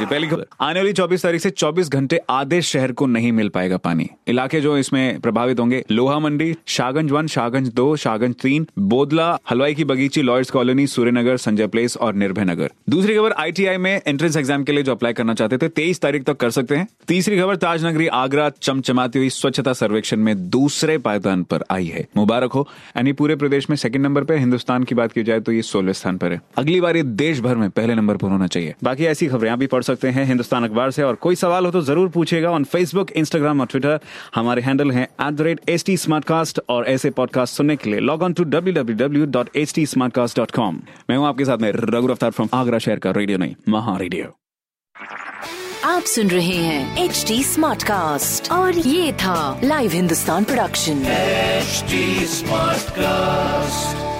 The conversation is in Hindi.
जी, पहली खबर। आने वाली 24 तारीख से 24 घंटे आधे शहर को नहीं मिल पाएगा पानी। इलाके जो इसमें प्रभावित होंगे, लोहा मंडी शाहगंज वन शाहगंज दो शाहगंज तीन, बोदला, हलवाई की Bagichi lawyers colony, Suryanagar, Sanjay place और निर्भय नगर। दूसरी खबर, आईटीआई में एंट्रेंस एग्ज़ाम के लिए जो अप्लाई करना चाहते थे, तेईस तारीख तक कर सकते हैं। तीसरी खबर, ताजनगरी, आगरा, चमचमाती हुई स्वच्छता सर्वेक्षण में दूसरे पायदान पर आई है। मुबारक हो। यानी पूरे प्रदेश में सेकंड नंबर पर हिंदुस्तान की बात की जाए तो ये सोलह स्थान पर है। अगली बार ये देश भर में पहले नंबर पर होना चाहिए। बाकी ऐसी खबरें आप भी पढ़ सकते हैं हिंदुस्तान अखबार से। और कोई सवाल हो तो ज़रूर पूछेगा ऑन फेसबुक इंस्टाग्राम और ट्विटर हमारे हैंडल है at the rate H T और ऐसे पॉडकास्ट सुनने के लिए log on to W W W dot H T dot com मैं हूँ आपके साथ में रघु रफ्तार फ्रॉम आगरा शहर का रेडियो नहीं महा रेडियो आप सुन रहे हैं एच डी स्मार्ट कास्ट और ये था live Hindustan production smart cast